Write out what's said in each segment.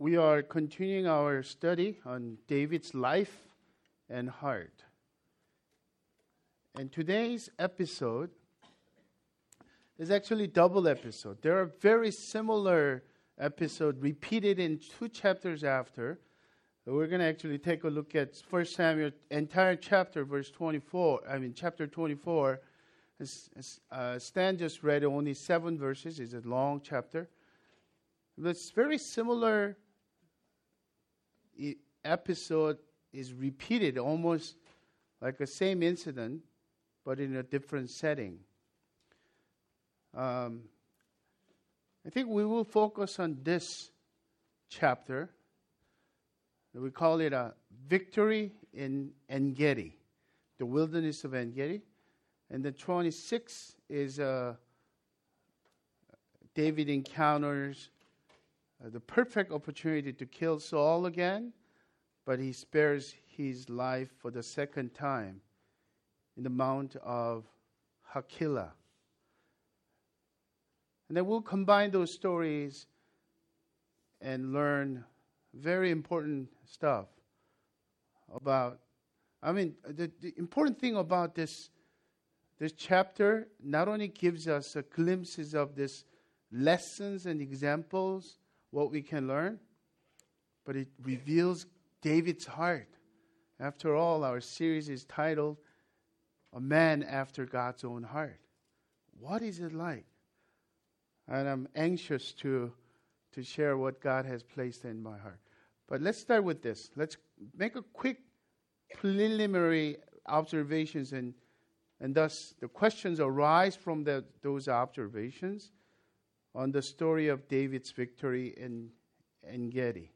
We are continuing our study on David's life and heart. And today's episode is actually double episode. There are very similar episode repeated in two chapters after. We're going to actually take a look at 1 Samuel entire chapter verse 24. I mean chapter 24. Uh, Stan just read only seven verses. It's a long chapter. It's very similar episode is repeated almost like the same incident, but in a different setting. Um, I think we will focus on this chapter. We call it a victory in Engedi, the wilderness of Engedi. And the 26 is uh, David encounters uh, the perfect opportunity to kill Saul again, but he spares his life for the second time in the Mount of Hachilah. And then we'll combine those stories and learn very important stuff about. I mean, the, the important thing about this this chapter not only gives us glimpses of this lessons and examples what we can learn, but it reveals David's heart. After all, our series is titled A Man After God's Own Heart. What is it like? And I'm anxious to, to share what God has placed in my heart. But let's start with this. Let's make a quick preliminary observations, and, and thus the questions arise from the, those observations on the story of David's victory in gedi.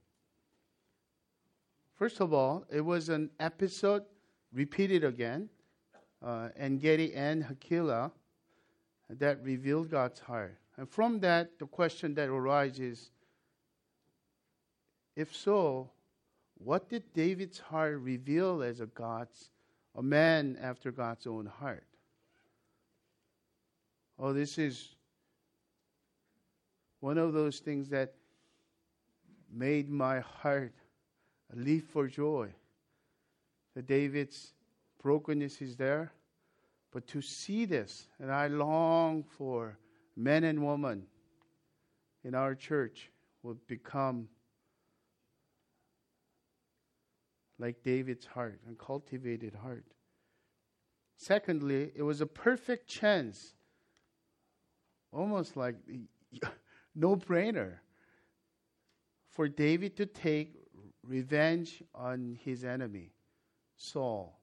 First of all, it was an episode repeated again, uh, Engedi and Hachilah, that revealed God's heart. And from that, the question that arises if so, what did David's heart reveal as a God's, a man after God's own heart? Oh, this is one of those things that made my heart leap for joy. That David's brokenness is there, but to see this, and I long for men and women in our church will become like David's heart and cultivated heart. Secondly, it was a perfect chance, almost like no brainer for David to take revenge on his enemy, Saul.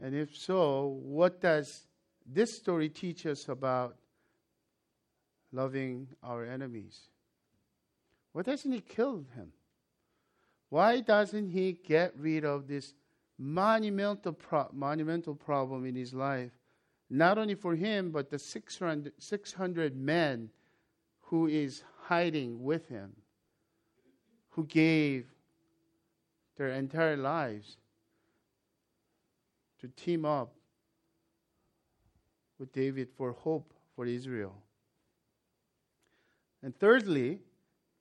And if so, what does this story teach us about loving our enemies? Why doesn't he kill him? Why doesn't he get rid of this monumental, pro- monumental problem in his life not only for him, but the 600, 600 men who is hiding with him, who gave their entire lives to team up with David for hope for Israel. And thirdly,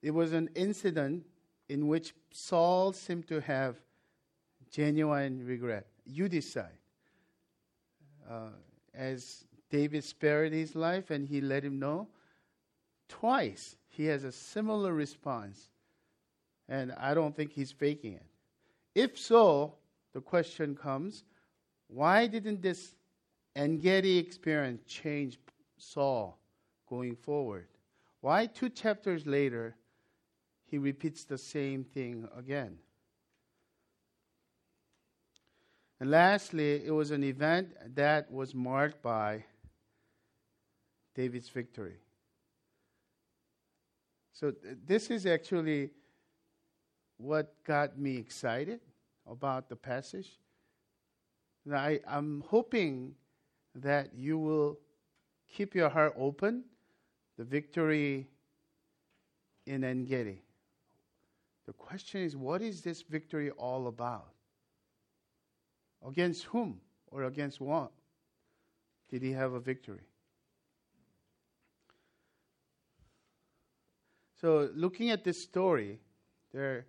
it was an incident in which Saul seemed to have genuine regret. You decide. Uh, as David spared his life and he let him know, twice he has a similar response. And I don't think he's faking it. If so, the question comes why didn't this Engedi experience change Saul going forward? Why two chapters later he repeats the same thing again? And lastly, it was an event that was marked by David's victory. So, th- this is actually what got me excited about the passage. I, I'm hoping that you will keep your heart open. The victory in Engedi. The question is, what is this victory all about? Against whom or against what did he have a victory? So, looking at this story, there are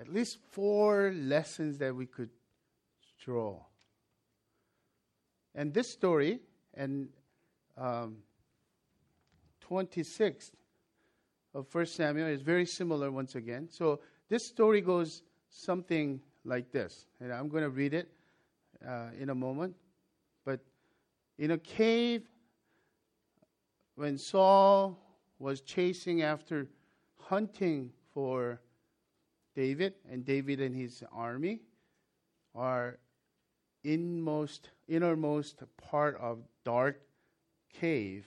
at least four lessons that we could draw. And this story, and um, 26th of First Samuel, is very similar once again. So, this story goes something like this. And I'm going to read it uh, in a moment. But in a cave, when Saul was chasing after hunting for David, and David and his army are inmost innermost part of dark cave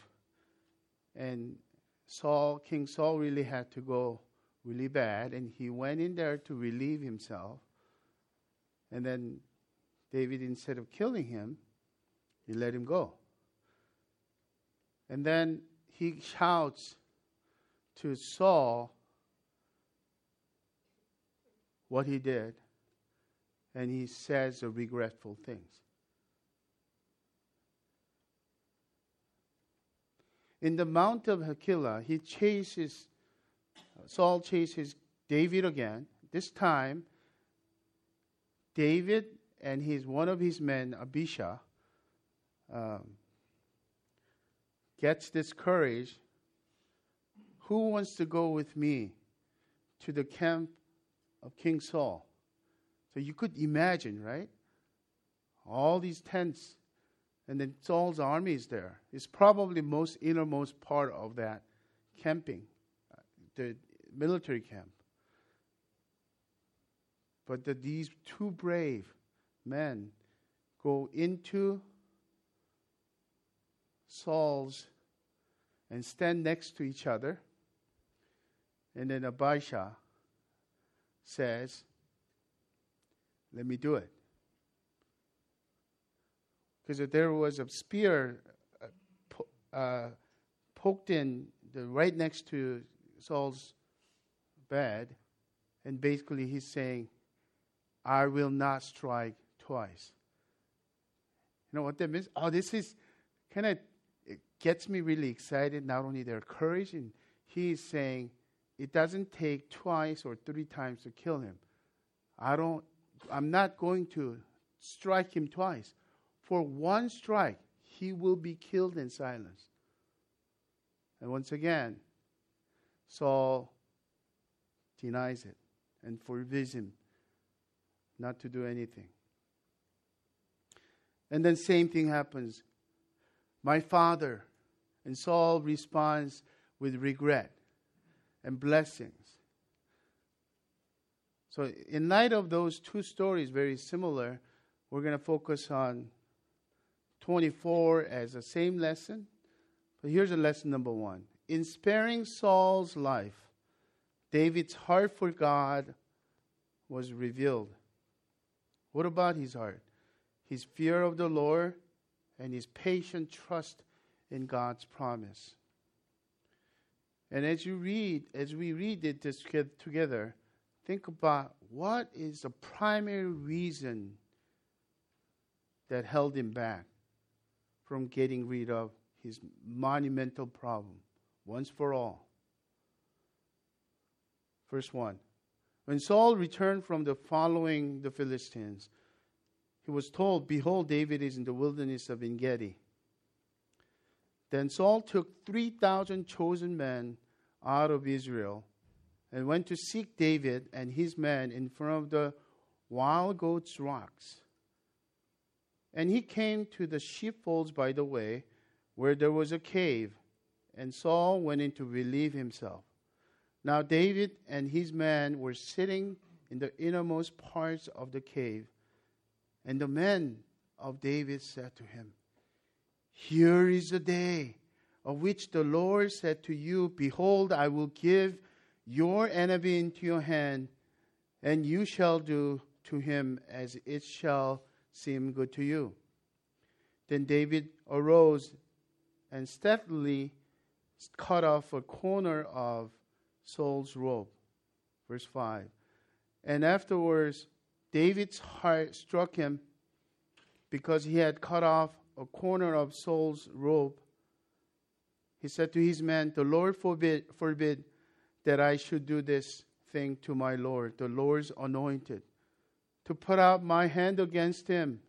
and Saul King Saul really had to go really bad and he went in there to relieve himself and then David instead of killing him he let him go and then he shouts to Saul what he did, and he says regretful things. In the Mount of Hachilah, he chases, Saul chases David again. This time, David and his one of his men, Abishai, um, gets this courage. Who wants to go with me to the camp of King Saul? So you could imagine, right? All these tents, and then Saul's army is there. It's probably most innermost part of that camping, uh, the military camp. But that these two brave men go into Saul's and stand next to each other. And then Abishai says, Let me do it. Because there was a spear uh, uh, poked in the, right next to Saul's bed, and basically he's saying, I will not strike twice. You know what that means? Oh, this is kind of it gets me really excited. Not only their courage, and he is saying it doesn't take twice or three times to kill him. I don't. I'm not going to strike him twice. For one strike, he will be killed in silence. And once again, Saul denies it and forbids him not to do anything. And then same thing happens my father. And Saul responds with regret and blessings. So, in light of those two stories, very similar, we're going to focus on 24 as the same lesson. But here's a lesson number one. In sparing Saul's life, David's heart for God was revealed. What about his heart? His fear of the Lord and his patient trust in God's promise. And as you read, as we read it together, think about what is the primary reason that held him back from getting rid of his monumental problem once for all. First 1. When Saul returned from the following the Philistines, he was told, Behold, David is in the wilderness of En Gedi. Then Saul took 3,000 chosen men out of Israel and went to seek David and his men in front of the wild goats' rocks. And he came to the sheepfolds by the way, where there was a cave, and Saul went in to relieve himself. Now David and his men were sitting in the innermost parts of the cave and the men of David said to him, Here is the day of which the Lord said to you, Behold, I will give your enemy into your hand, and you shall do to him as it shall seem good to you. Then David arose and stealthily cut off a corner of Saul's robe. Verse 5. And afterwards David's heart struck him because he had cut off a corner of Saul's robe. he said to his men, The Lord forbid, forbid that I should do this thing to my Lord, the Lord's anointed, to put out my hand against him,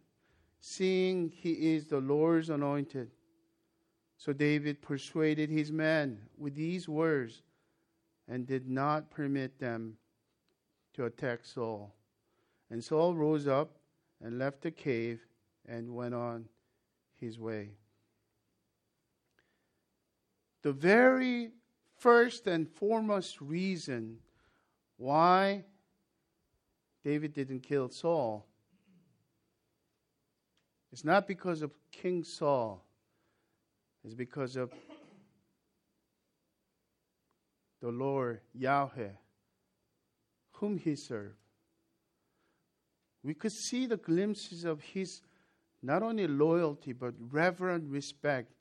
seeing he is the Lord's anointed. So David persuaded his men with these words and did not permit them to attack Saul. And Saul rose up and left the cave and went on his way. The very first and foremost reason why David didn't kill Saul is not because of King Saul, it's because of the Lord Yahweh, whom he served. We could see the glimpses of his not only loyalty, but reverent respect,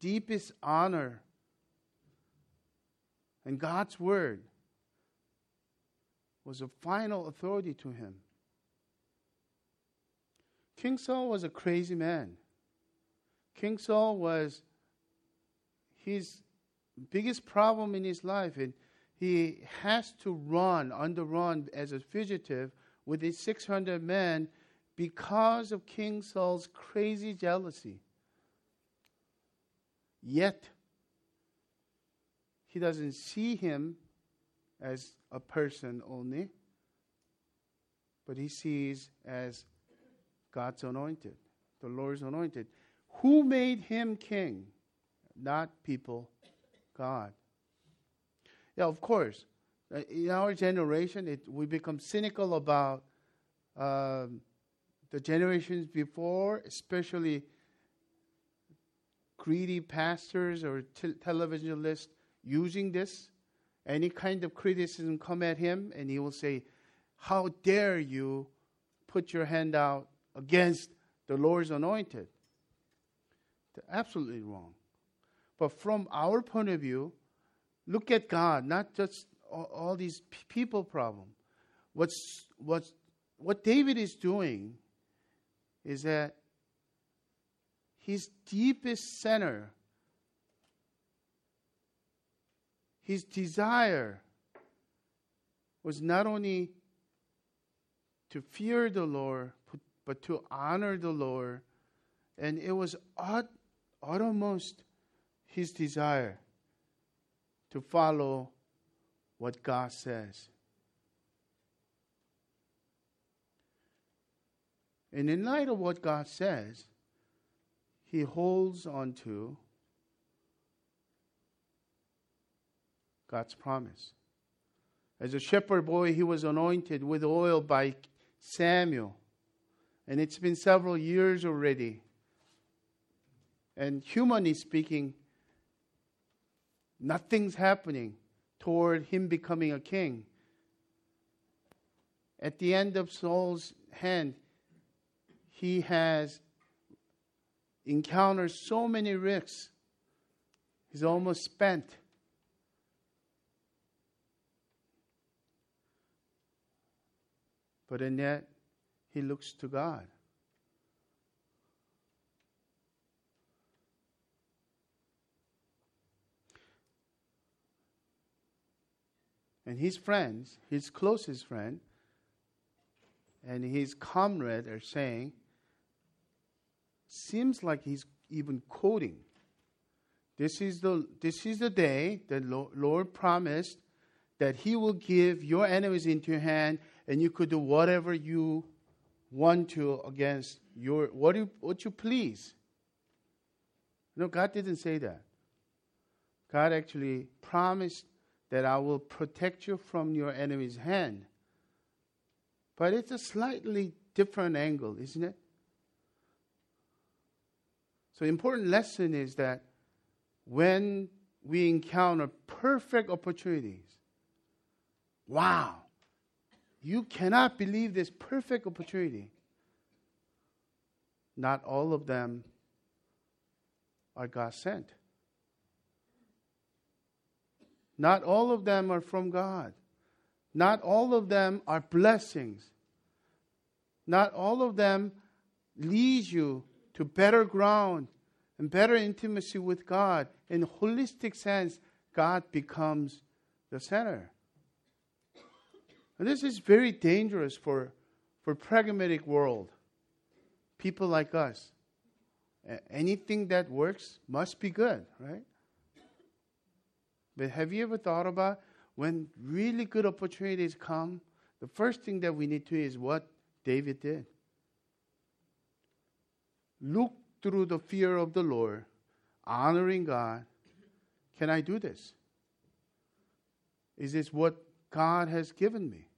deepest honor, and God's word was a final authority to him. King Saul was a crazy man. King Saul was his biggest problem in his life, and he has to run on the run as a fugitive with his 600 men because of King Saul's crazy jealousy. Yet, he doesn't see him as a person only, but he sees as God's anointed, the Lord's anointed. Who made him king? Not people, God. Yeah, of course. Uh, in our generation, it, we become cynical about um, the generations before, especially greedy pastors or te- televangelists using this. Any kind of criticism come at him, and he will say, "How dare you put your hand out against the Lord's anointed?" They're absolutely wrong. But from our point of view, look at God, not just all, all these people problem. What's, what's, what David is doing is that his deepest center, his desire was not only to fear the Lord, but to honor the Lord. And it was uttermost his desire to follow what God says. And in light of what God says, he holds on to God's promise. As a shepherd boy, he was anointed with oil by Samuel. And it's been several years already. And humanly speaking, nothing's happening toward him becoming a king. At the end of Saul's hand, he has encountered so many risks. He's almost spent. But in that, he looks to God. And his friends, his closest friend, and his comrade are saying, seems like he's even quoting. This is the, this is the day the Lord promised that he will give your enemies into your hand and you could do whatever you want to against your what you, what you please. No, God didn't say that. God actually promised that I will protect you from your enemy's hand. But it's a slightly different angle, isn't it? So, important lesson is that when we encounter perfect opportunities, wow, you cannot believe this perfect opportunity. Not all of them are God sent. Not all of them are from God. Not all of them are blessings. Not all of them lead you to better ground and better intimacy with God in holistic sense, God becomes the center. And this is very dangerous for, for pragmatic world. People like us. Anything that works must be good, right? But have you ever thought about when really good opportunities come, the first thing that we need to do is what David did. Look through the fear of the Lord, honoring God. Can I do this? Is this what God has given me?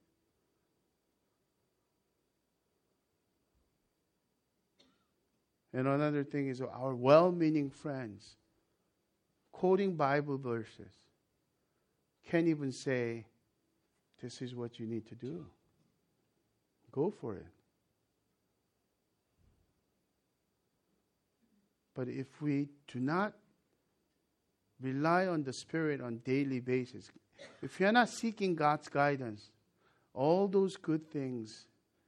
And another thing is our well meaning friends quoting Bible verses can't even say, This is what you need to do. Go for it. But if we do not rely on the Spirit on daily basis, if you're not seeking God's guidance, all those good things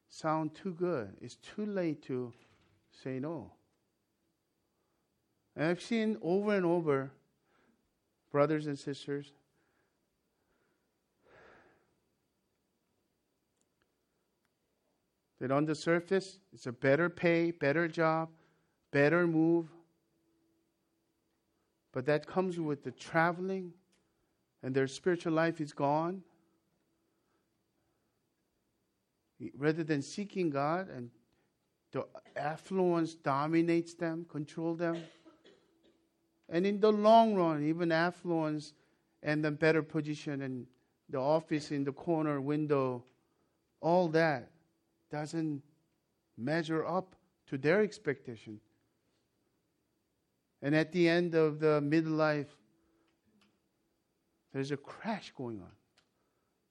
sound too good. It's too late to say no. And I've seen over and over, brothers and sisters, that on the surface, it's a better pay, better job, better move. But that comes with the traveling, and their spiritual life is gone. Rather than seeking God and the affluence dominates them, control them. And in the long run, even affluence and the better position and the office in the corner window, all that doesn't measure up to their expectation. And at the end of the midlife, there's a crash going on.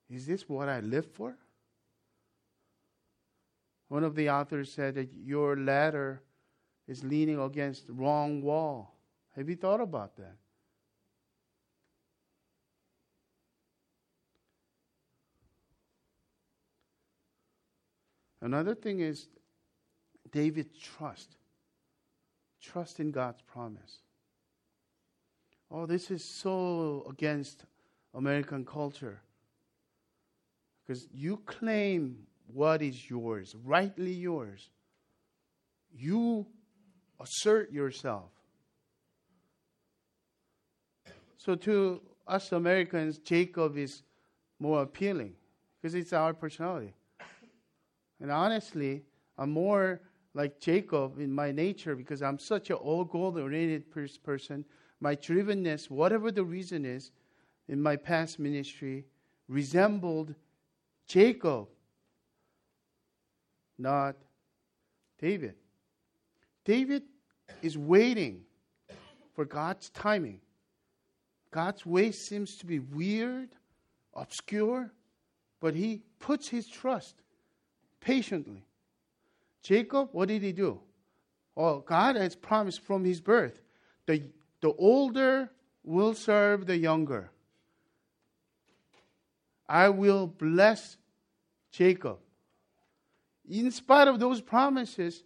Is this what I live for? One of the authors said that your ladder is leaning against the wrong wall. Have you thought about that? Another thing is David's trust. Trust in God's promise. Oh, this is so against American culture. Because you claim what is yours, rightly yours. You assert yourself. So to us Americans, Jacob is more appealing because it's our personality. And honestly, I'm more like Jacob in my nature because I'm such an all goal oriented person. My drivenness, whatever the reason is, in my past ministry, resembled Jacob, not David. David is waiting for God's timing. God's way seems to be weird, obscure, but he puts his trust patiently. Jacob, what did he do? Oh, God has promised from his birth the, the older will serve the younger. I will bless Jacob. In spite of those promises,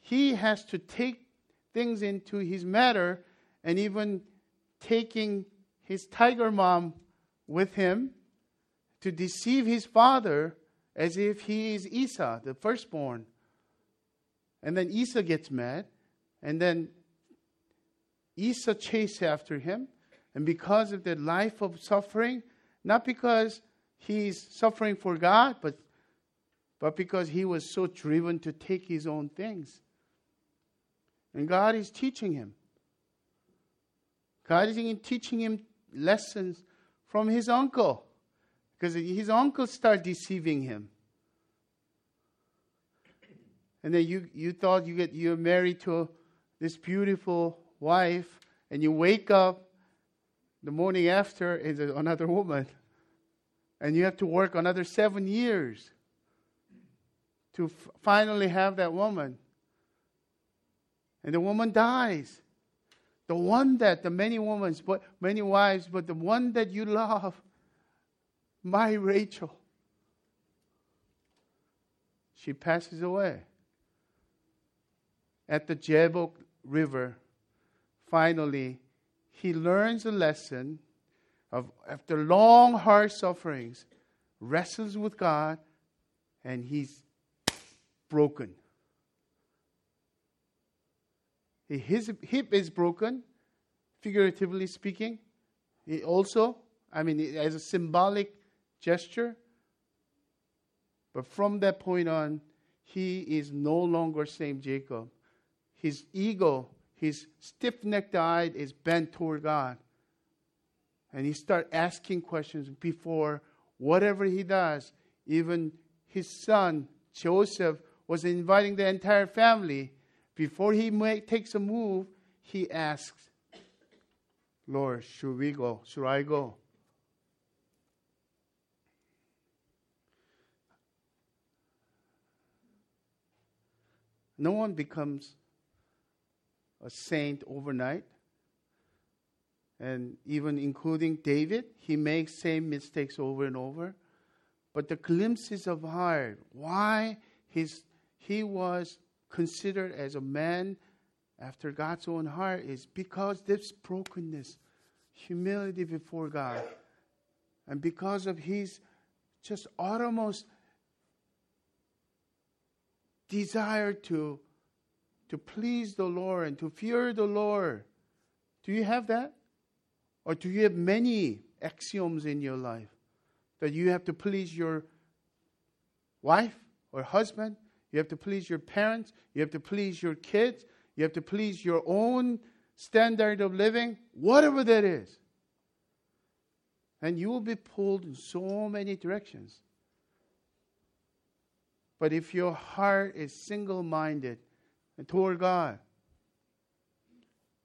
he has to take things into his matter and even taking his tiger mom with him to deceive his father as if he is Esau, the firstborn. And then Esau gets mad, and then Esau chases after him. And because of the life of suffering, not because he's suffering for God, but, but because he was so driven to take his own things. And God is teaching him. God is teaching him lessons from his uncle. Because his uncle started deceiving him. And then you, you thought you get you're married to this beautiful wife, and you wake up the morning after is another woman. And you have to work another seven years to f- finally have that woman. And the woman dies. The one that the many women, but many wives, but the one that you love my Rachel. She passes away. At the Jabbok River, finally, he learns a lesson of after long hard sufferings, wrestles with God, and he's broken. His hip is broken, figuratively speaking. He also, I mean, as a symbolic gesture. But from that point on, he is no longer same Jacob. His ego, his stiff-necked eye is bent toward God. And he start asking questions before whatever he does. Even his son, Joseph, was inviting the entire family. Before he make, takes a move, he asks, Lord, should we go? Should I go? No one becomes a saint overnight. And even including David, he makes same mistakes over and over. But the glimpses of heart, why his, he was considered as a man after God's own heart is because this brokenness, humility before God, and because of his just uttermost desire to, to please the Lord and to fear the Lord. Do you have that? Or do you have many axioms in your life that you have to please your wife or husband? You have to please your parents. You have to please your kids. You have to please your own standard of living, whatever that is. And you will be pulled in so many directions. But if your heart is single minded toward God,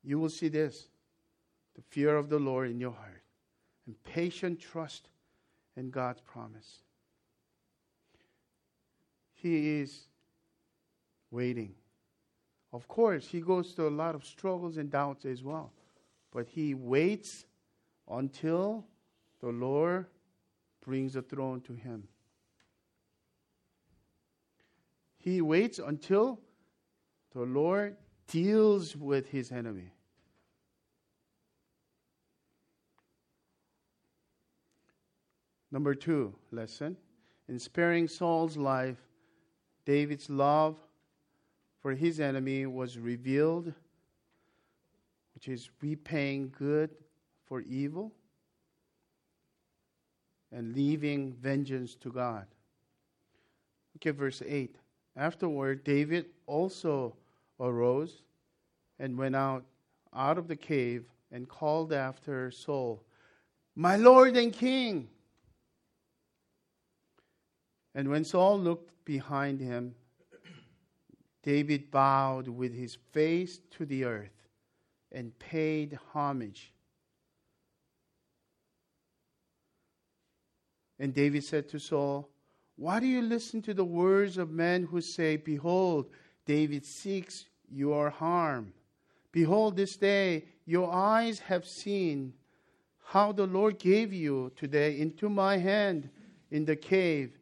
you will see this the fear of the Lord in your heart and patient trust in God's promise. He is waiting. Of course, he goes through a lot of struggles and doubts as well, but he waits until the Lord brings the throne to him. He waits until the Lord deals with his enemy. Number two lesson in sparing Saul's life, David's love for his enemy was revealed, which is repaying good for evil and leaving vengeance to God. Look at verse 8. Afterward, David also arose and went out out of the cave and called after Saul, My Lord and King. And when Saul looked behind him, David bowed with his face to the earth and paid homage. And David said to Saul, why do you listen to the words of men who say, Behold, David seeks your harm? Behold, this day your eyes have seen how the Lord gave you today into my hand in the cave.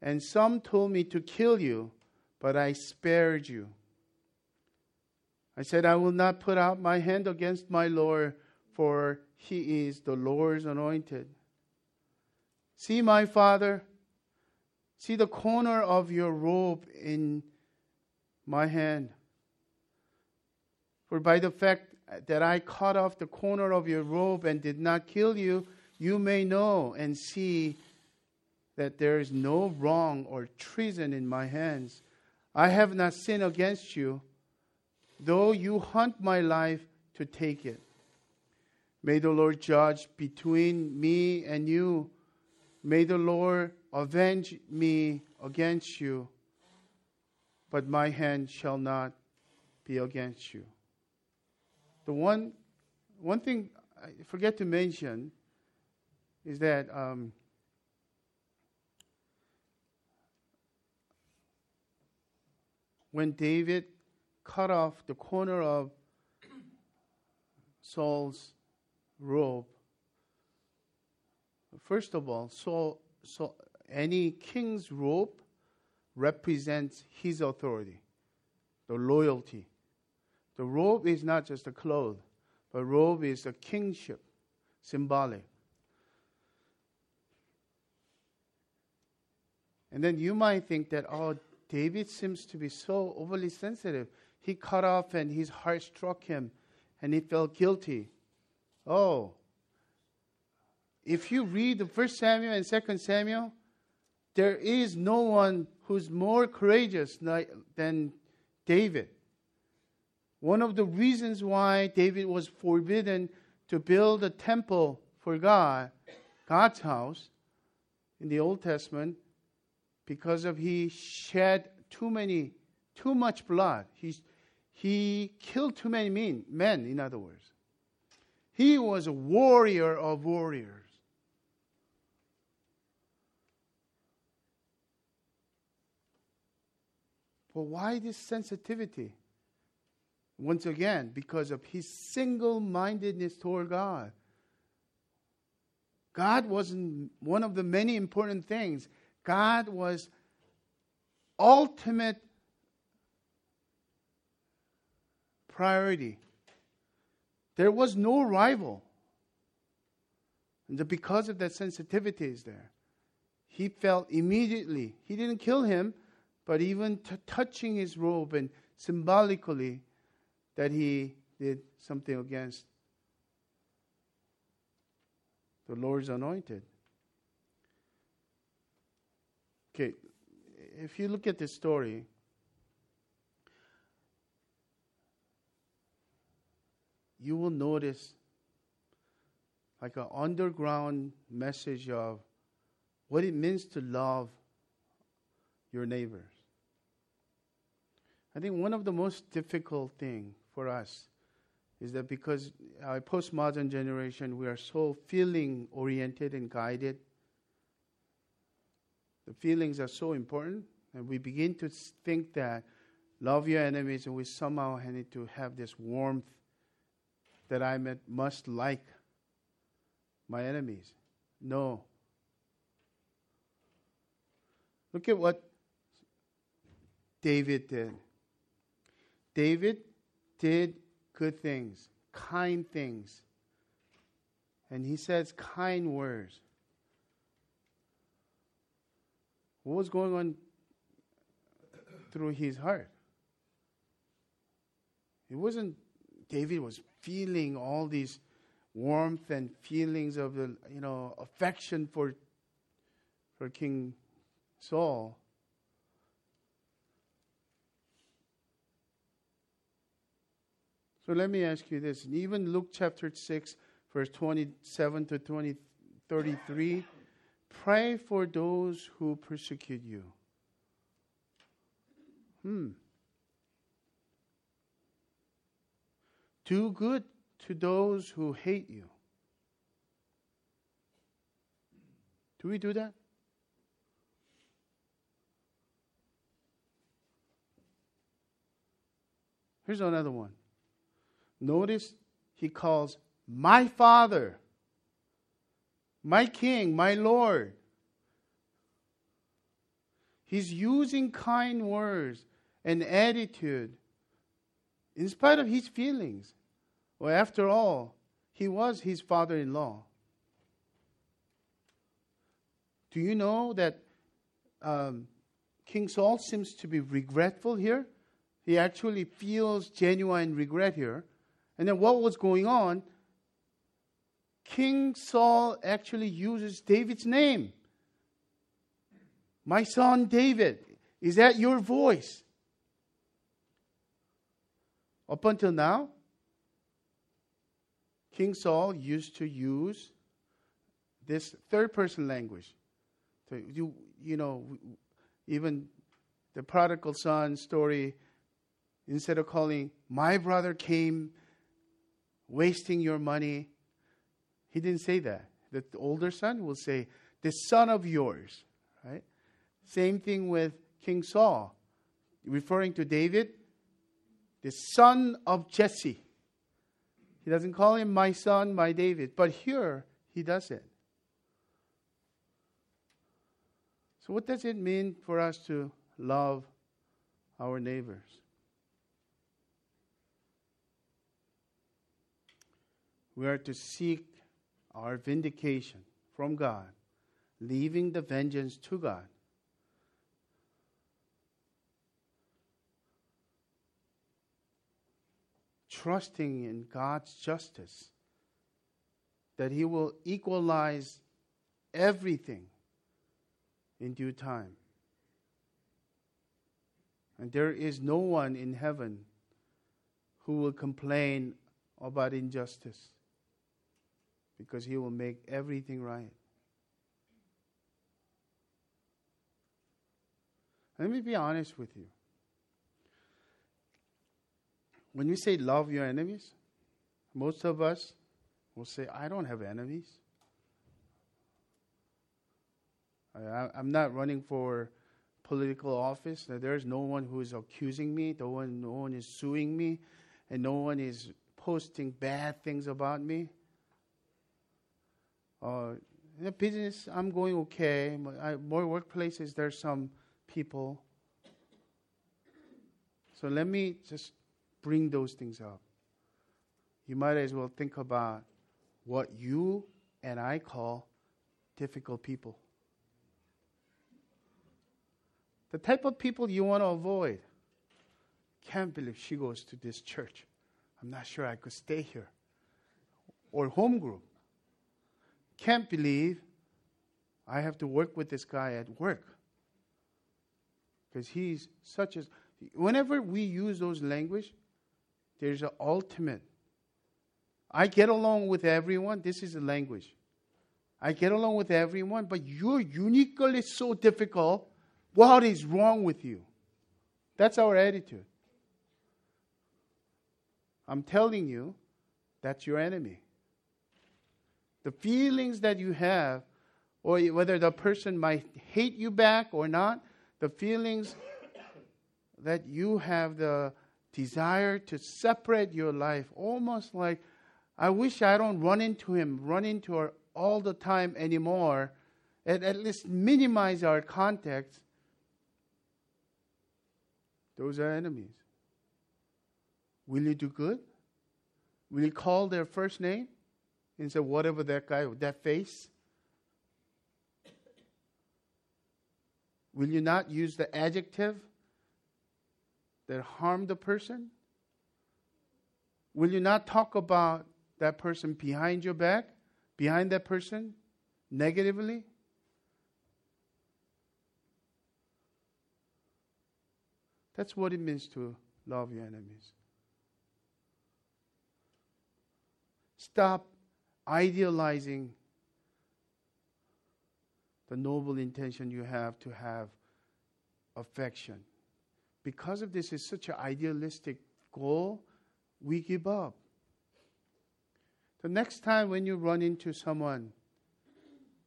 And some told me to kill you, but I spared you. I said, I will not put out my hand against my Lord, for he is the Lord's anointed. See, my father, See the corner of your robe in my hand. For by the fact that I cut off the corner of your robe and did not kill you, you may know and see that there is no wrong or treason in my hands. I have not sinned against you, though you hunt my life to take it. May the Lord judge between me and you. May the Lord Avenge me against you, but my hand shall not be against you. The one, one thing I forget to mention is that um, when David cut off the corner of Saul's robe, first of all, Saul, Saul any king's robe represents his authority, the loyalty. The robe is not just a cloth, but robe is a kingship, symbolic. And then you might think that, oh, David seems to be so overly sensitive. He cut off and his heart struck him and he felt guilty. Oh, if you read the first Samuel and second Samuel, there is no one who's more courageous than David. One of the reasons why David was forbidden to build a temple for God, God's house, in the Old Testament, because of he shed too many, too much blood. He, he killed too many men, men, in other words. He was a warrior of warriors. But why this sensitivity? Once again, because of his single mindedness toward God. God wasn't one of the many important things. God was ultimate priority. There was no rival. And because of that sensitivity is there. He felt immediately, he didn't kill him, but even t- touching his robe and symbolically that he did something against the Lord's anointed. Okay, if you look at this story, you will notice like an underground message of what it means to love your neighbors. I think one of the most difficult thing for us is that because our postmodern generation, we are so feeling oriented and guided. The feelings are so important, and we begin to think that love your enemies, and we somehow need to have this warmth that I must like my enemies. No. Look at what David did. David did good things, kind things. And he says kind words. What was going on through his heart? It wasn't David was feeling all these warmth and feelings of the you know affection for for King Saul. So let me ask you this. And even Luke chapter 6, verse 27 to 20, 33, pray for those who persecute you. Hmm. Do good to those who hate you. Do we do that? Here's another one. Notice he calls my Father, my King, my Lord. He's using kind words and attitude in spite of his feelings. Well, after all, he was his father in law. Do you know that um, King Saul seems to be regretful here? He actually feels genuine regret here. And then what was going on? King Saul actually uses David's name. My son David, is that your voice? Up until now, King Saul used to use this third person language. So you, you know, even the prodigal son story, instead of calling, my brother came wasting your money. He didn't say that. The older son will say, the son of yours, right? Same thing with King Saul, referring to David, the son of Jesse. He doesn't call him my son, my David, but here he does it. So, what does it mean for us to love our neighbors? We are to seek our vindication from God, leaving the vengeance to God. Trusting in God's justice, that He will equalize everything in due time. And there is no one in heaven who will complain about injustice because he will make everything right. Let me be honest with you. When you say love your enemies, most of us will say, I don't have enemies. I, am not running for political office. There's no one who is accusing me. No one, no one is suing me, and no one is posting bad things about me. Uh, in the business, I'm going okay. I, more workplaces, there's some people. So let me just bring those things up. You might as well think about what you and I call difficult people. The type of people you want to avoid. Can't believe she goes to this church. I'm not sure I could stay here. Or home group. Can't believe I have to work with this guy at work. Because he's such a. Whenever we use those language, there's an ultimate. I get along with everyone. This is the language. I get along with everyone, but you're uniquely so difficult what is wrong with you? That's our attitude. I'm telling you, that's your enemy. The feelings that you have, or whether the person might hate you back or not, the feelings that you have the desire to separate your life, almost like, I wish I don't run into him, run into her all the time anymore, and at least minimize our contacts. those are enemies. Will you do good? Will you call their first name and say, whatever that guy, that face? Will you not use the adjective that harmed the person? Will you not talk about that person behind your back, behind that person, negatively? That's what it means to love your enemies. Stop idealizing the noble intention you have to have affection. Because of this is such an idealistic goal, we give up. The next time when you run into someone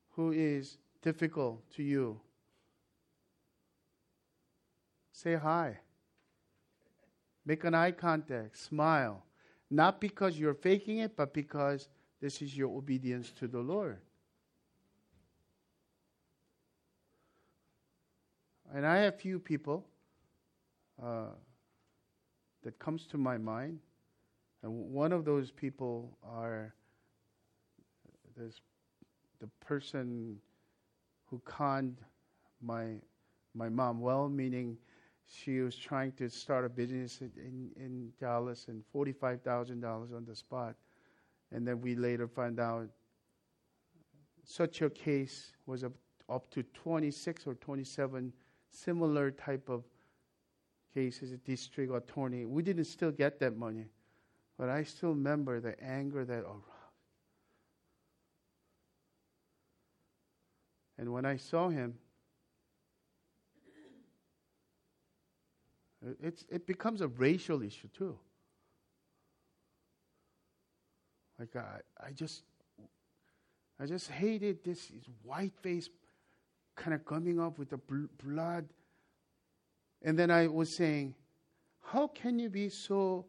who is difficult to you, Say hi. Make an eye contact. Smile. Not because you're faking it, but because this is your obedience to the Lord. And I have few people uh, that comes to my mind, and one of those people are this the person who conned my my mom, well-meaning she was trying to start a business in, in Dallas and $45,000 on the spot. And then we later find out such a case was up, up to 26 or 27 similar type of cases, district attorney. We didn't still get that money, but I still remember the anger that arose. And when I saw him, It's, it becomes a racial issue too. Like I, I just, I just hated this white face kind of coming up with the bl- blood. And then I was saying, how can you be so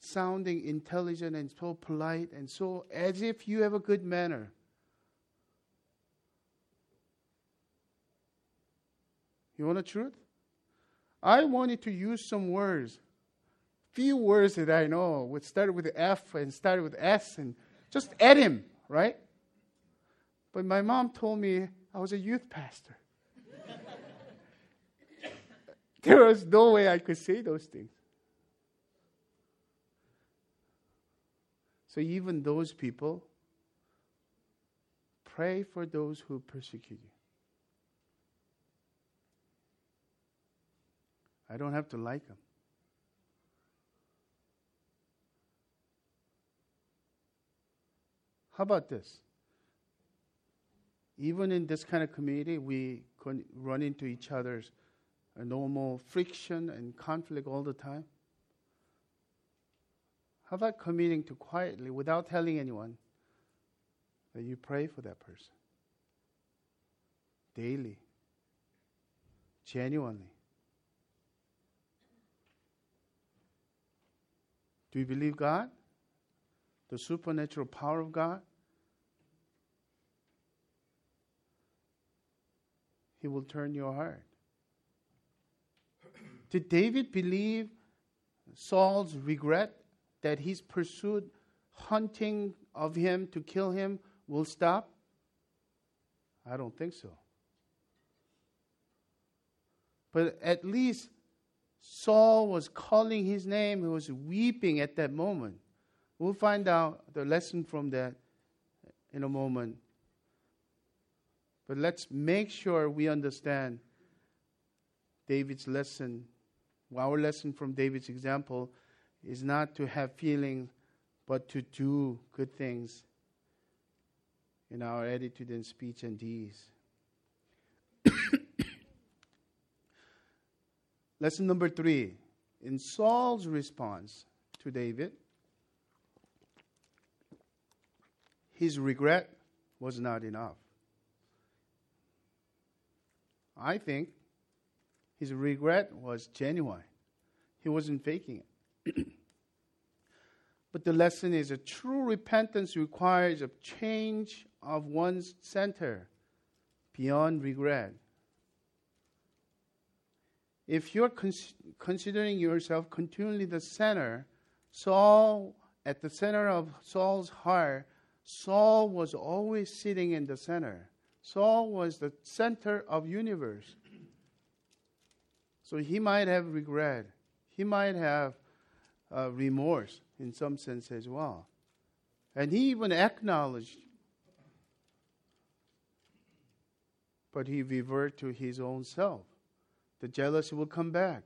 sounding intelligent and so polite and so as if you have a good manner? You want the truth? I wanted to use some words few words that I know would start with F and start with S and just add him, right? But my mom told me I was a youth pastor. there was no way I could say those things. So even those people, pray for those who persecute you. I don't have to like them. How about this? Even in this kind of community, we run into each other's uh, normal friction and conflict all the time. How about committing to quietly, without telling anyone, that you pray for that person? Daily, genuinely. Do you believe God? The supernatural power of God? He will turn your heart. Did David believe Saul's regret that his pursuit, hunting of him to kill him, will stop? I don't think so. But at least Saul was calling his name, he was weeping at that moment. We'll find out the lesson from that in a moment. But let's make sure we understand David's lesson. Our lesson from David's example is not to have feelings, but to do good things in our attitude and speech and deeds. Lesson number three in Saul's response to David, his regret was not enough. I think his regret was genuine. He wasn't faking it. but the lesson is a true repentance requires a change of one's center beyond regret. If you're cons- considering yourself continually the center, Saul, at the center of Saul's heart, Saul was always sitting in the center. Saul was the center of universe. So he might have regret. He might have uh, remorse in some sense as well. And he even acknowledged, but he reverted to his own self. The jealousy will come back.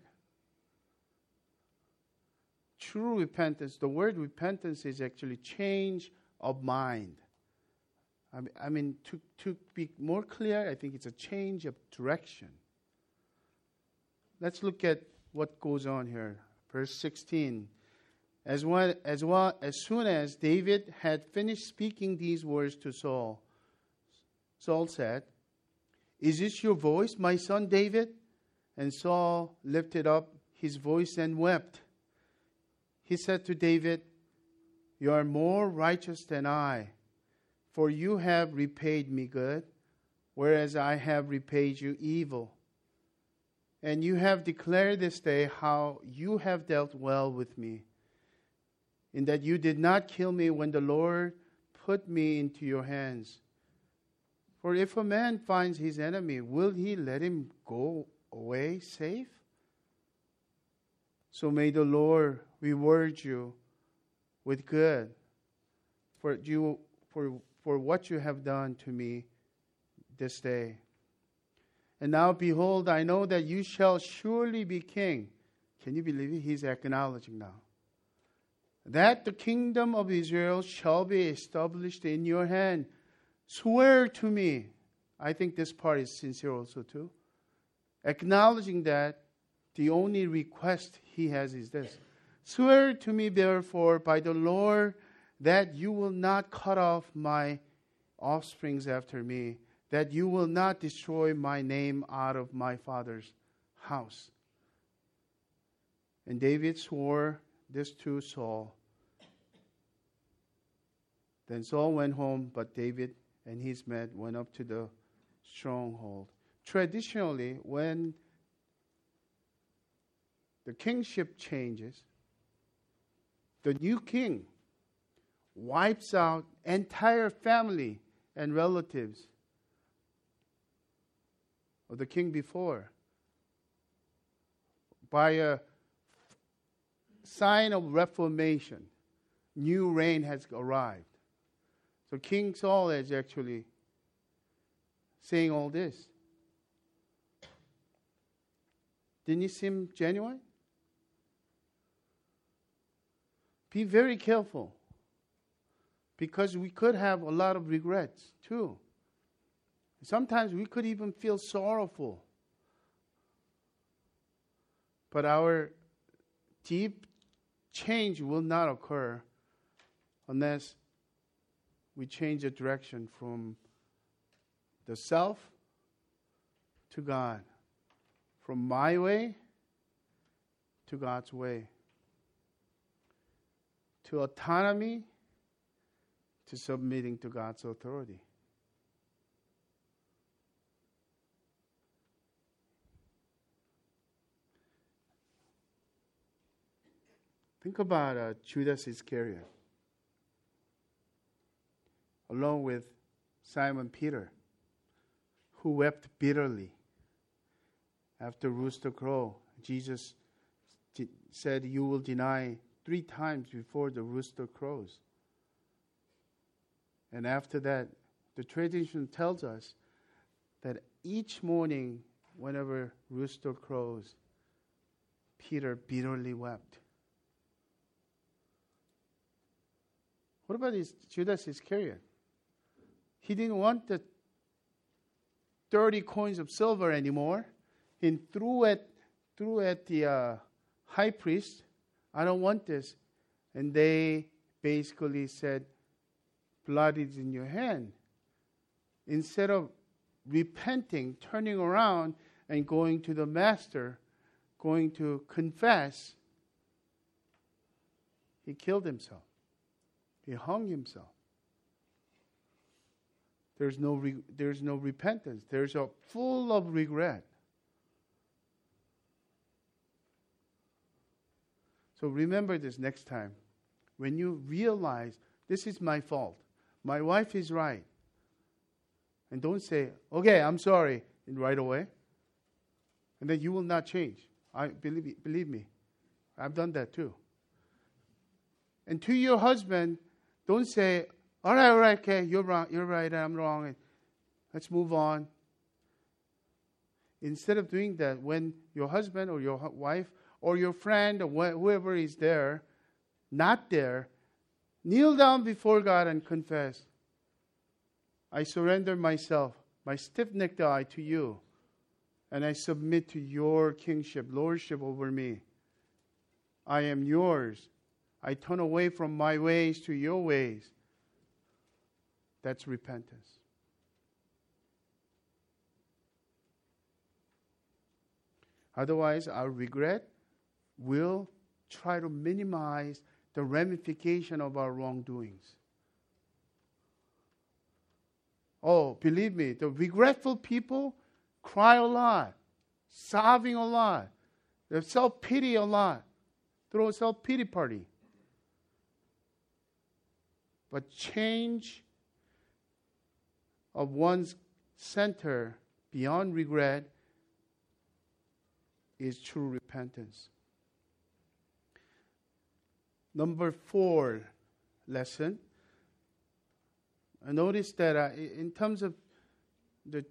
True repentance, the word repentance is actually change of mind. I mean, to, to be more clear, I think it's a change of direction. Let's look at what goes on here. Verse 16. As, well, as, well, as soon as David had finished speaking these words to Saul, Saul said, Is this your voice, my son David? And Saul lifted up his voice and wept. He said to David, You are more righteous than I for you have repaid me good, whereas I have repaid you evil. And you have declared this day how you have dealt well with me, in that you did not kill me when the Lord put me into your hands. For if a man finds his enemy, will he let him go away safe? So may the Lord reward you with good, for you for for what you have done to me this day. And now, behold, I know that you shall surely be king. Can you believe it? He's acknowledging now. That the kingdom of Israel shall be established in your hand. Swear to me. I think this part is sincere also, too. Acknowledging that the only request he has is this Swear to me, therefore, by the Lord that you will not cut off my offsprings after me, that you will not destroy my name out of my father's house. And David swore this to Saul. Then Saul went home, but David and his men went up to the stronghold. Traditionally, when the kingship changes, the new king wipes out entire family and relatives of the king before by a sign of reformation. New reign has arrived. So king saul is actually saying all this. Didn't it seem genuine be very careful because we could have a lot of regrets too. Sometimes we could even feel sorrowful. But our deep change will not occur unless we change the direction from the self to God, from my way to God's way, to autonomy to submitting to God's authority. Think about uh, Judas Iscariot, along with Simon Peter, who wept bitterly after rooster crow. Jesus said, "You will deny three times before the rooster crows." And after that, the tradition tells us that each morning, whenever rooster crows, Peter bitterly wept. What about his, Judas Iscariot? He didn't want the 30 coins of silver anymore. He threw it, threw at the uh, high priest, I don't want this. And they basically said, blood is in your hand. Instead of repenting, turning around, and going to the master, going to confess, he killed himself. He hung himself. There's no, re- there's no repentance. There's a full of regret. So remember this next time. When you realize this is my fault, my wife is right. And don't say, okay, I'm sorry, right away. And then you will not change. I believe, believe me, I've done that too. And to your husband, don't say, all right, all right, okay, you're wrong, you're right, I'm wrong. and Let's move on. Instead of doing that, when your husband or your wife or your friend or wh- whoever is there, not there, Kneel down before God and confess. I surrender myself, my stiff necked eye to you, and I submit to your kingship, lordship over me. I am yours. I turn away from my ways to your ways. That's repentance. Otherwise, our regret will try to minimize the ramification of our wrongdoings. Oh, believe me, the regretful people cry a lot, sobbing a lot, they self pity a lot, throw a self pity party. But change of one's center beyond regret is true repentance. Number four lesson. I noticed that uh, in terms of the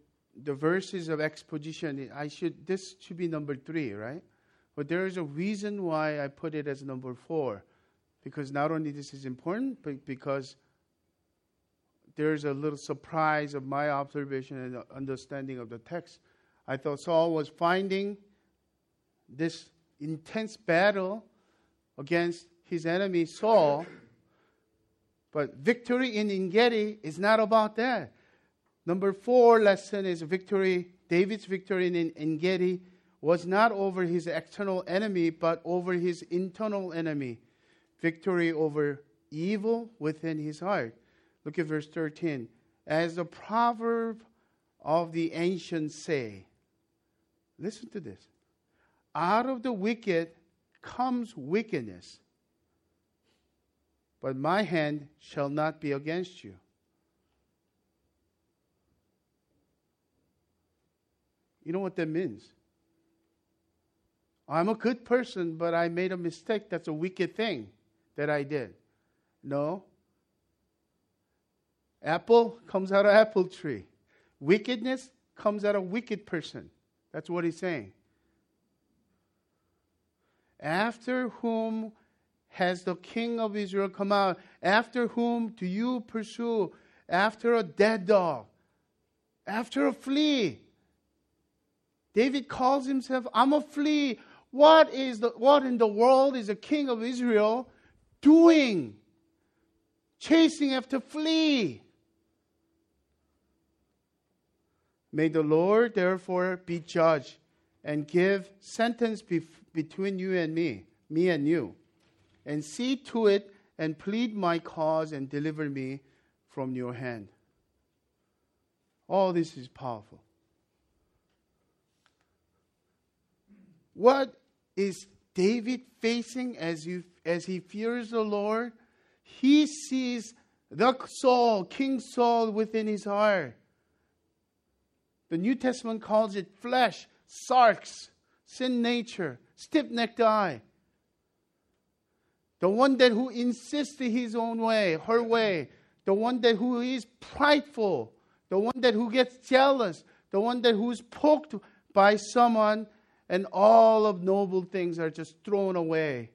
the verses of exposition, I should this should be number three, right? But there is a reason why I put it as number four, because not only this is important, but because there's a little surprise of my observation and understanding of the text. I thought Saul was finding this intense battle against his enemy Saul. But victory in Engedi is not about that. Number four lesson is victory. David's victory in Engedi was not over his external enemy, but over his internal enemy. Victory over evil within his heart. Look at verse 13. As the proverb of the ancients say, listen to this. Out of the wicked comes wickedness, but my hand shall not be against you. You know what that means? I'm a good person, but I made a mistake. That's a wicked thing that I did. No. Apple comes out of apple tree. Wickedness comes out of wicked person. That's what he's saying. After whom has the king of Israel come out? After whom do you pursue? After a dead dog, after a flea. David calls himself, I'm a flea. What is the what in the world is the king of Israel doing? Chasing after flea. May the Lord therefore be judge and give sentence bef- between you and me, me and you, and see to it and plead my cause and deliver me from your hand. All this is powerful. What is David facing as, as he fears the Lord? He sees the Saul, King Saul, within his heart. The New Testament calls it flesh, sarx, sin nature, stiff necked eye. The one that who insists his own way, her way. The one that who is prideful. The one that who gets jealous. The one that who's poked by someone and all of noble things are just thrown away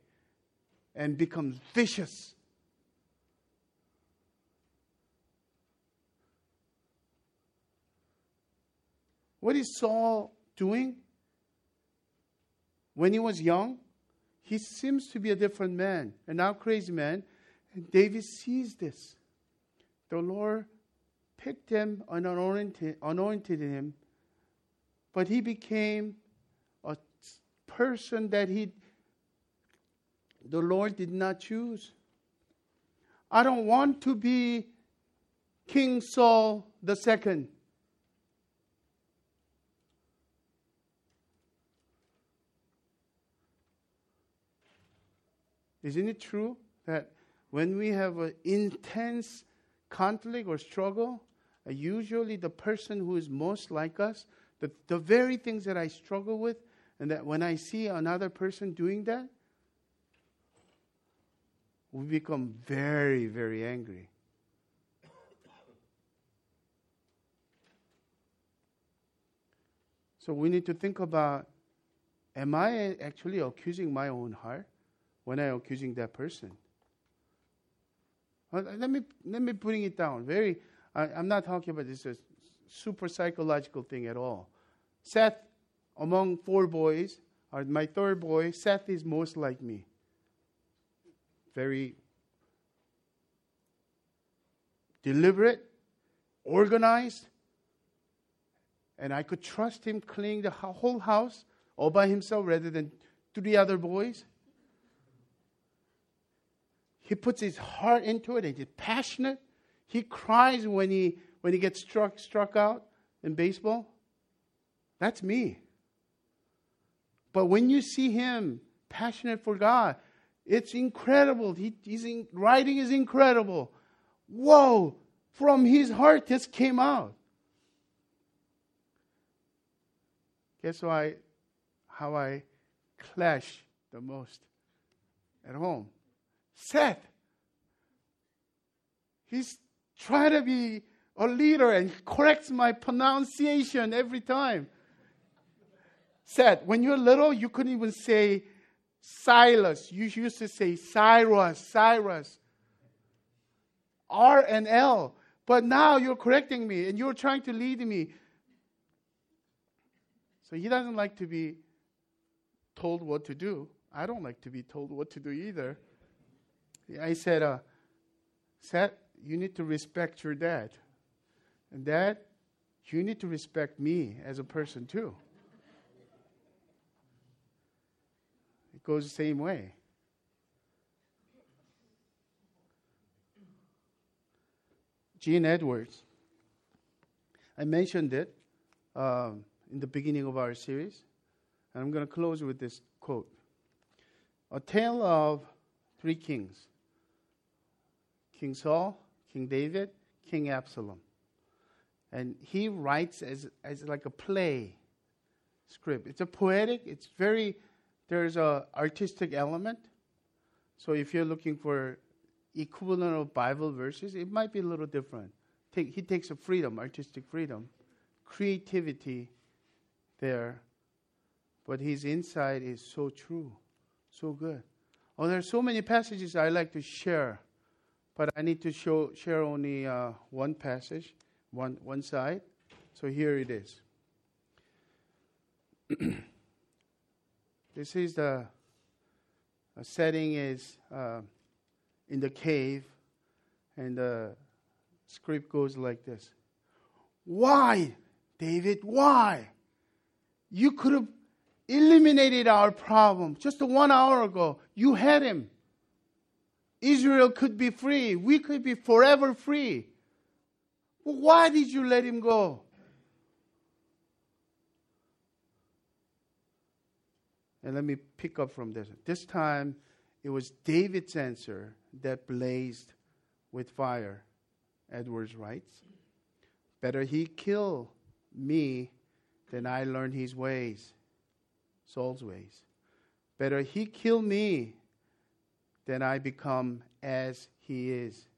and becomes vicious. What is Saul doing? When he was young, he seems to be a different man, and now crazy man. And David sees this. The Lord picked him and anointed, him, but he became a person that he the Lord did not choose. I don't want to be King Saul the second. Isn't it true that when we have an intense conflict or struggle, uh, usually the person who is most like us, the, the very things that I struggle with, and that when I see another person doing that, we become very, very angry. So we need to think about am I actually accusing my own heart when I'm accusing that person? let me let me bring it down. Very, I, am not talking about this as super psychological thing at all. Seth among four boys, or my third boy, Seth is most like me. Very deliberate, organized, and I could trust him cleaning the whole house all by himself rather than three other boys. He puts his heart into it. He's passionate. He cries when he when he gets struck struck out in baseball. That's me. But when you see him passionate for God, it's incredible. He, he's in, writing is incredible. Whoa, from his heart this came out. Guess why, how I clash the most at home? Seth. He's trying to be a leader and corrects my pronunciation every time said, when you're little, you couldn't even say Silas. You used to say Cyrus, Cyrus. R and L. But now you're correcting me and you're trying to lead me. So he doesn't like to be told what to do. I don't like to be told what to do either. I said, uh, Seth, you need to respect your dad. And dad, you need to respect me as a person too. It goes the same way. Gene Edwards. I mentioned it um, in the beginning of our series, and I'm going to close with this quote A Tale of Three Kings. King Saul, King David, King Absalom. And he writes as, as like a play script. It's a poetic, it's very, there's a artistic element. So if you're looking for equivalent of Bible verses, it might be a little different. Take, he takes a freedom, artistic freedom, creativity there, but his insight is so true, so good. Oh, there are so many passages I like to share, but I need to show, share only uh, one passage, one, one side. So here it is. this is the setting is uh, in the cave, and the script goes like this Why, David? Why? You could have eliminated our problem just one hour ago. You had him. Israel could be free. We could be forever free. Well, why did you let him go? And let me pick up from this. This time, it was David's answer that blazed with fire. Edwards writes Better he kill me than I learn his ways, Saul's ways. Better he kill me than I become as he is.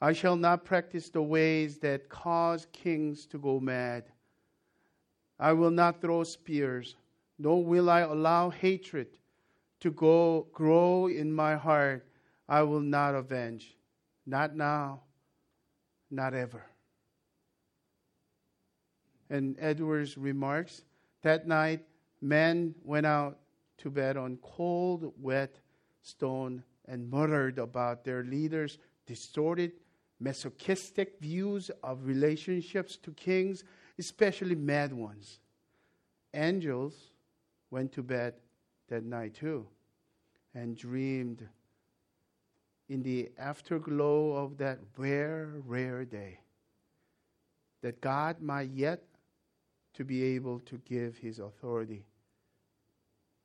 I shall not practice the ways that cause kings to go mad. I will not throw spears nor will I allow hatred to go grow in my heart. I will not avenge. Not now, not ever. And Edwards remarks that night, men went out to bed on cold, wet stone and muttered about their leaders' distorted, masochistic views of relationships to kings, especially mad ones. Angels went to bed that night too and dreamed in the afterglow of that rare, rare day that God might yet to be able to give his authority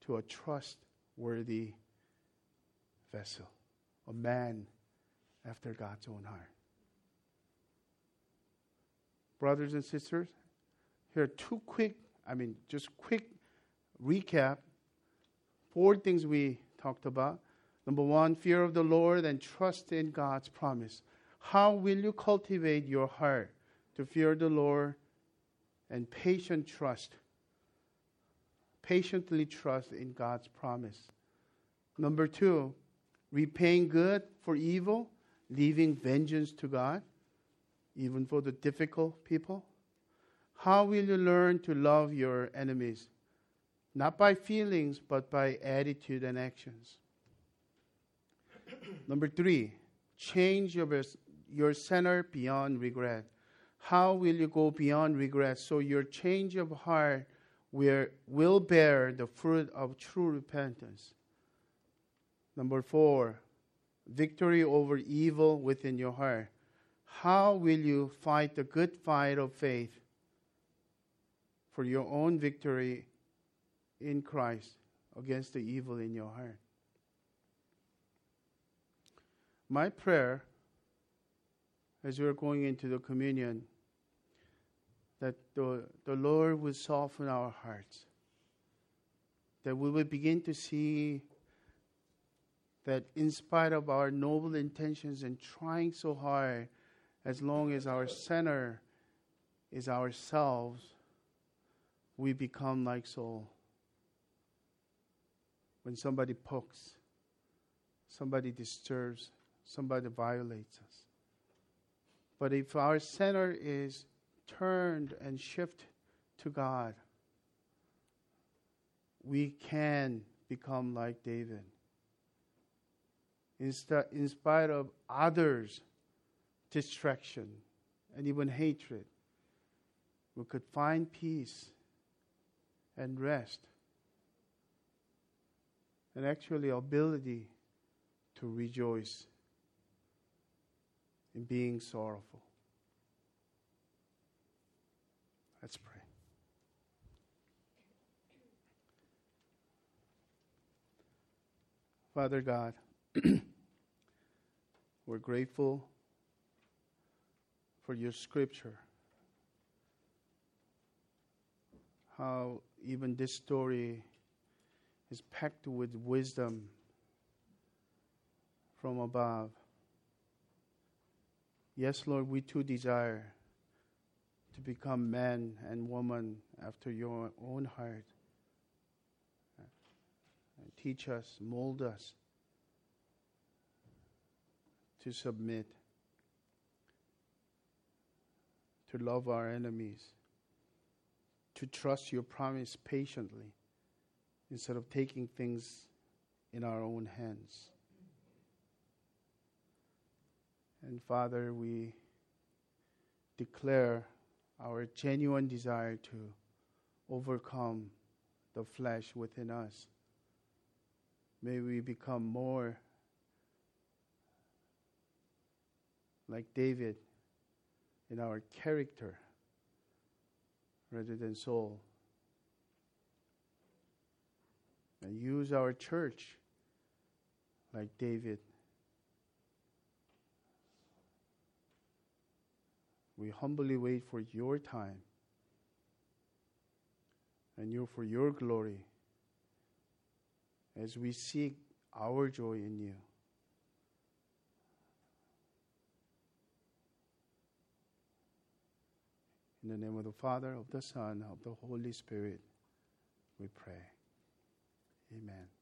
to a trustworthy vessel, a man after God's own heart. Brothers and sisters, here are two quick, I mean, just quick recap four things we talked about. Number one, fear of the Lord and trust in God's promise. How will you cultivate your heart to fear the Lord and patient trust? Patiently trust in God's promise. Number two, repaying good for evil, leaving vengeance to God, even for the difficult people. How will you learn to love your enemies? not by feelings, but by attitude and actions. Number three, change your, your center beyond regret. How will you go beyond regret so your change of heart will, will bear the fruit of true repentance? Number four, victory over evil within your heart. How will you fight the good fight of faith for your own victory in Christ against the evil in your heart. My prayer as we're going into the communion that the, the Lord would soften our hearts, that we would begin to see that in spite of our noble intentions and trying so hard, as long as our center is ourselves, we become like Saul when somebody pokes, somebody disturbs, somebody violates us. But if our center is turned and shift to God, we can become like David. In, spite of others' distraction and even hatred, we could find peace and rest and actually ability to rejoice in being sorrowful. Let's pray. Father God, We're grateful for your scripture. How even this story is packed with wisdom from above. Yes, Lord, we too desire to become man and woman after your own heart. Teach us, mold us to submit, to love our enemies, to trust your promise patiently instead of taking things in our own hands. And Father, we declare our genuine desire to overcome the flesh within us. May we become more like David in our character rather than Saul. And use our church like David. We humbly wait for your time and you for your glory as we seek our joy in you. In the name of the Father, of the Son, of the Holy Spirit, we pray. Amen.